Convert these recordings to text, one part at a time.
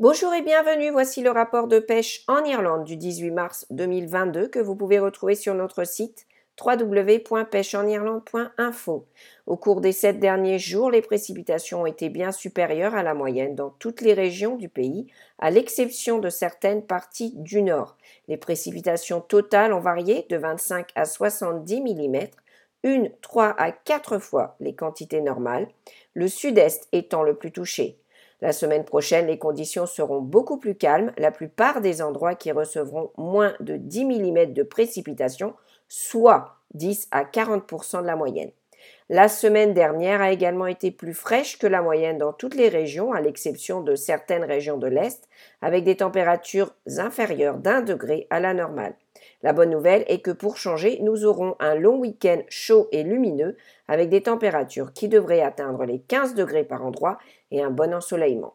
Bonjour et bienvenue, voici le rapport de pêche en Irlande du 18 mars 2022 que vous pouvez retrouver sur notre site www.pêcheenirlande.info. Au cours des sept derniers jours, les précipitations ont été bien supérieures à la moyenne dans toutes les régions du pays, à l'exception de certaines parties du nord. Les précipitations totales ont varié de 25 à 70 mm, une 3 à 4 fois les quantités normales, le sud-est étant le plus touché. La semaine prochaine, les conditions seront beaucoup plus calmes. La plupart des endroits qui recevront moins de 10 mm de précipitations, soit 10 à 40% de la moyenne. La semaine dernière a également été plus fraîche que la moyenne dans toutes les régions, à l'exception de certaines régions de l'Est, avec des températures inférieures d'un degré à la normale. La bonne nouvelle est que pour changer, nous aurons un long week-end chaud et lumineux avec des températures qui devraient atteindre les 15 degrés par endroit et un bon ensoleillement.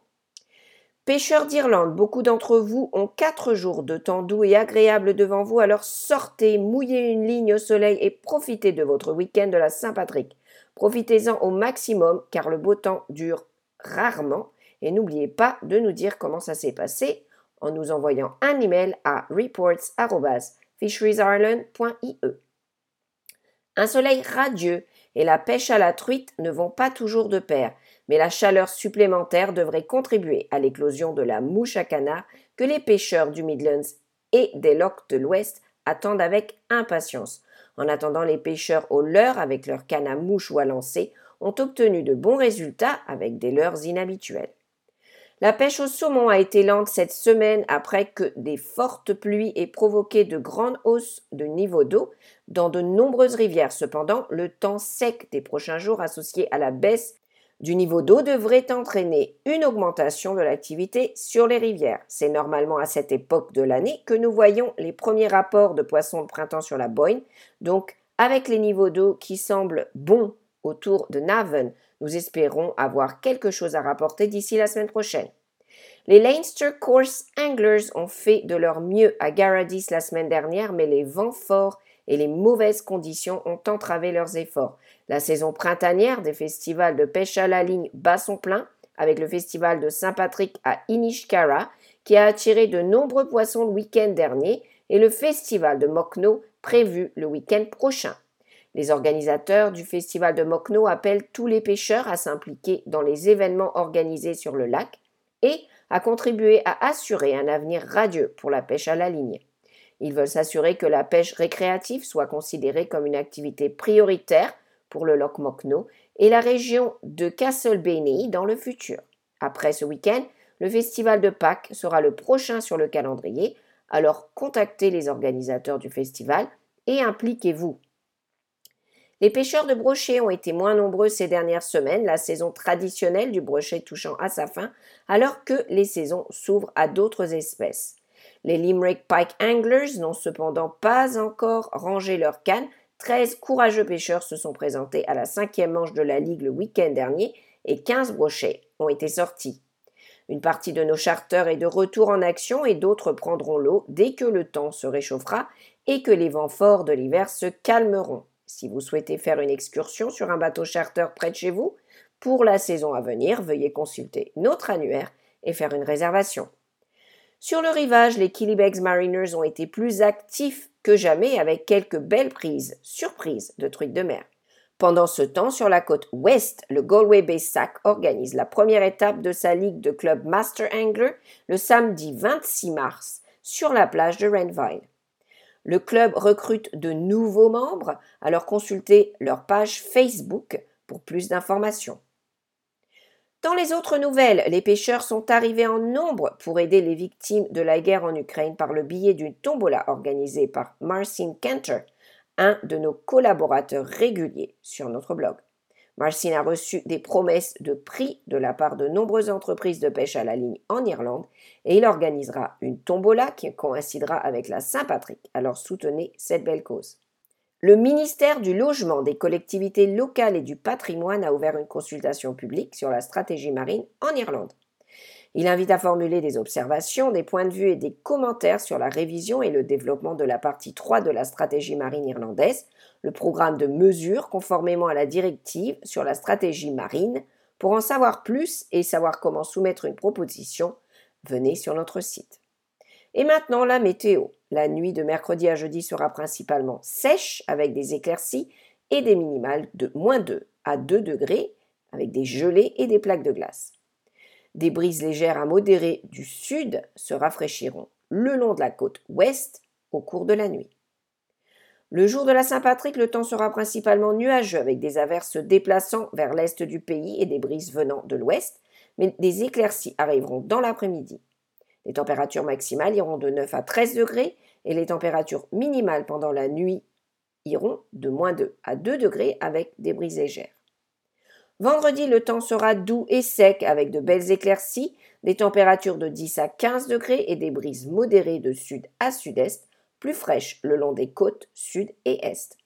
Pêcheurs d'Irlande, beaucoup d'entre vous ont 4 jours de temps doux et agréable devant vous, alors sortez, mouillez une ligne au soleil et profitez de votre week-end de la Saint-Patrick. Profitez-en au maximum car le beau temps dure rarement et n'oubliez pas de nous dire comment ça s'est passé en nous envoyant un email à reports@ fisheriesireland.ie. Un soleil radieux et la pêche à la truite ne vont pas toujours de pair, mais la chaleur supplémentaire devrait contribuer à l'éclosion de la mouche à canard que les pêcheurs du Midlands et des lochs de l'Ouest attendent avec impatience. En attendant, les pêcheurs au leurre avec leurs cannes à mouche ou à lancer ont obtenu de bons résultats avec des leurres inhabituels. La pêche au saumon a été lente cette semaine après que des fortes pluies aient provoqué de grandes hausses de niveau d'eau dans de nombreuses rivières. Cependant, le temps sec des prochains jours associé à la baisse du niveau d'eau devrait entraîner une augmentation de l'activité sur les rivières. C'est normalement à cette époque de l'année que nous voyons les premiers rapports de poissons de printemps sur la Boyne. Donc, avec les niveaux d'eau qui semblent bons autour de Navan, nous espérons avoir quelque chose à rapporter d'ici la semaine prochaine. Les Leinster Course Anglers ont fait de leur mieux à Garadis la semaine dernière, mais les vents forts et les mauvaises conditions ont entravé leurs efforts. La saison printanière des festivals de pêche à la ligne bat son plein, avec le festival de Saint-Patrick à Inishkara, qui a attiré de nombreux poissons le week-end dernier, et le festival de Mockno prévu le week-end prochain. Les organisateurs du festival de Mockno appellent tous les pêcheurs à s'impliquer dans les événements organisés sur le lac et à contribuer à assurer un avenir radieux pour la pêche à la ligne. Ils veulent s'assurer que la pêche récréative soit considérée comme une activité prioritaire pour le Loch Mockno et la région de Castle Benny dans le futur. Après ce week-end, le festival de Pâques sera le prochain sur le calendrier, alors contactez les organisateurs du festival et impliquez-vous. Les pêcheurs de brochet ont été moins nombreux ces dernières semaines, la saison traditionnelle du brochet touchant à sa fin, alors que les saisons s'ouvrent à d'autres espèces. Les Limerick Pike Anglers n'ont cependant pas encore rangé leurs cannes. Treize courageux pêcheurs se sont présentés à la cinquième manche de la Ligue le week-end dernier et quinze brochets ont été sortis. Une partie de nos charters est de retour en action et d'autres prendront l'eau dès que le temps se réchauffera et que les vents forts de l'hiver se calmeront. Si vous souhaitez faire une excursion sur un bateau charter près de chez vous, pour la saison à venir, veuillez consulter notre annuaire et faire une réservation. Sur le rivage, les Killybegs Mariners ont été plus actifs que jamais avec quelques belles prises, surprises de trucs de mer. Pendant ce temps, sur la côte ouest, le Galway Bay Sac organise la première étape de sa ligue de club Master Angler le samedi 26 mars sur la plage de Renville. Le club recrute de nouveaux membres, alors consultez leur page Facebook pour plus d'informations. Dans les autres nouvelles, les pêcheurs sont arrivés en nombre pour aider les victimes de la guerre en Ukraine par le biais d'une tombola organisée par Marcin Kenter, un de nos collaborateurs réguliers sur notre blog. Marcin a reçu des promesses de prix de la part de nombreuses entreprises de pêche à la ligne en Irlande et il organisera une tombola qui coïncidera avec la Saint-Patrick. Alors soutenez cette belle cause. Le ministère du Logement, des collectivités locales et du patrimoine a ouvert une consultation publique sur la stratégie marine en Irlande. Il invite à formuler des observations, des points de vue et des commentaires sur la révision et le développement de la partie 3 de la stratégie marine irlandaise, le programme de mesures conformément à la directive sur la stratégie marine. Pour en savoir plus et savoir comment soumettre une proposition, venez sur notre site. Et maintenant la météo. La nuit de mercredi à jeudi sera principalement sèche avec des éclaircies et des minimales de moins 2 à 2 degrés avec des gelées et des plaques de glace. Des brises légères à modérées du sud se rafraîchiront le long de la côte ouest au cours de la nuit. Le jour de la Saint-Patrick, le temps sera principalement nuageux avec des averses se déplaçant vers l'est du pays et des brises venant de l'ouest, mais des éclaircies arriveront dans l'après-midi. Les températures maximales iront de 9 à 13 degrés et les températures minimales pendant la nuit iront de moins 2 à 2 degrés avec des brises légères. Vendredi, le temps sera doux et sec avec de belles éclaircies, des températures de 10 à 15 degrés et des brises modérées de sud à sud-est plus fraîche le long des côtes sud et est.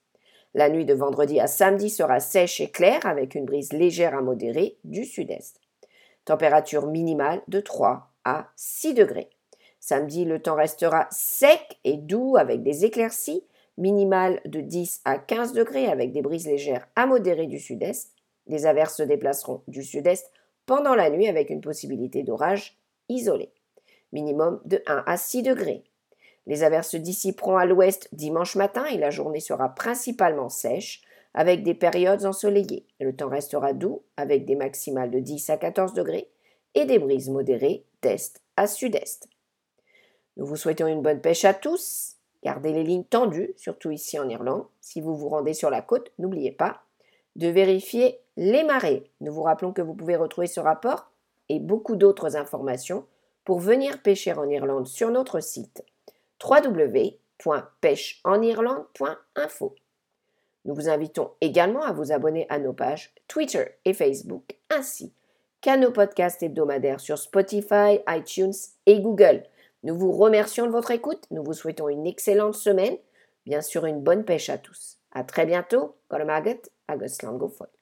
La nuit de vendredi à samedi sera sèche et claire avec une brise légère à modérée du sud-est. Température minimale de 3 à 6 degrés. Samedi, le temps restera sec et doux avec des éclaircies, minimale de 10 à 15 degrés avec des brises légères à modérées du sud-est. Les averses se déplaceront du sud-est pendant la nuit avec une possibilité d'orage isolé. Minimum de 1 à 6 degrés. Les averses se dissiperont à l'ouest dimanche matin et la journée sera principalement sèche avec des périodes ensoleillées. Le temps restera doux avec des maximales de 10 à 14 degrés et des brises modérées d'est à sud-est. Nous vous souhaitons une bonne pêche à tous. Gardez les lignes tendues, surtout ici en Irlande. Si vous vous rendez sur la côte, n'oubliez pas de vérifier les marées. Nous vous rappelons que vous pouvez retrouver ce rapport et beaucoup d'autres informations pour venir pêcher en Irlande sur notre site www.pêcheenirlande.info. Nous vous invitons également à vous abonner à nos pages Twitter et Facebook, ainsi qu'à nos podcasts hebdomadaires sur Spotify, iTunes et Google. Nous vous remercions de votre écoute. Nous vous souhaitons une excellente semaine. Bien sûr, une bonne pêche à tous. À très bientôt. Agustin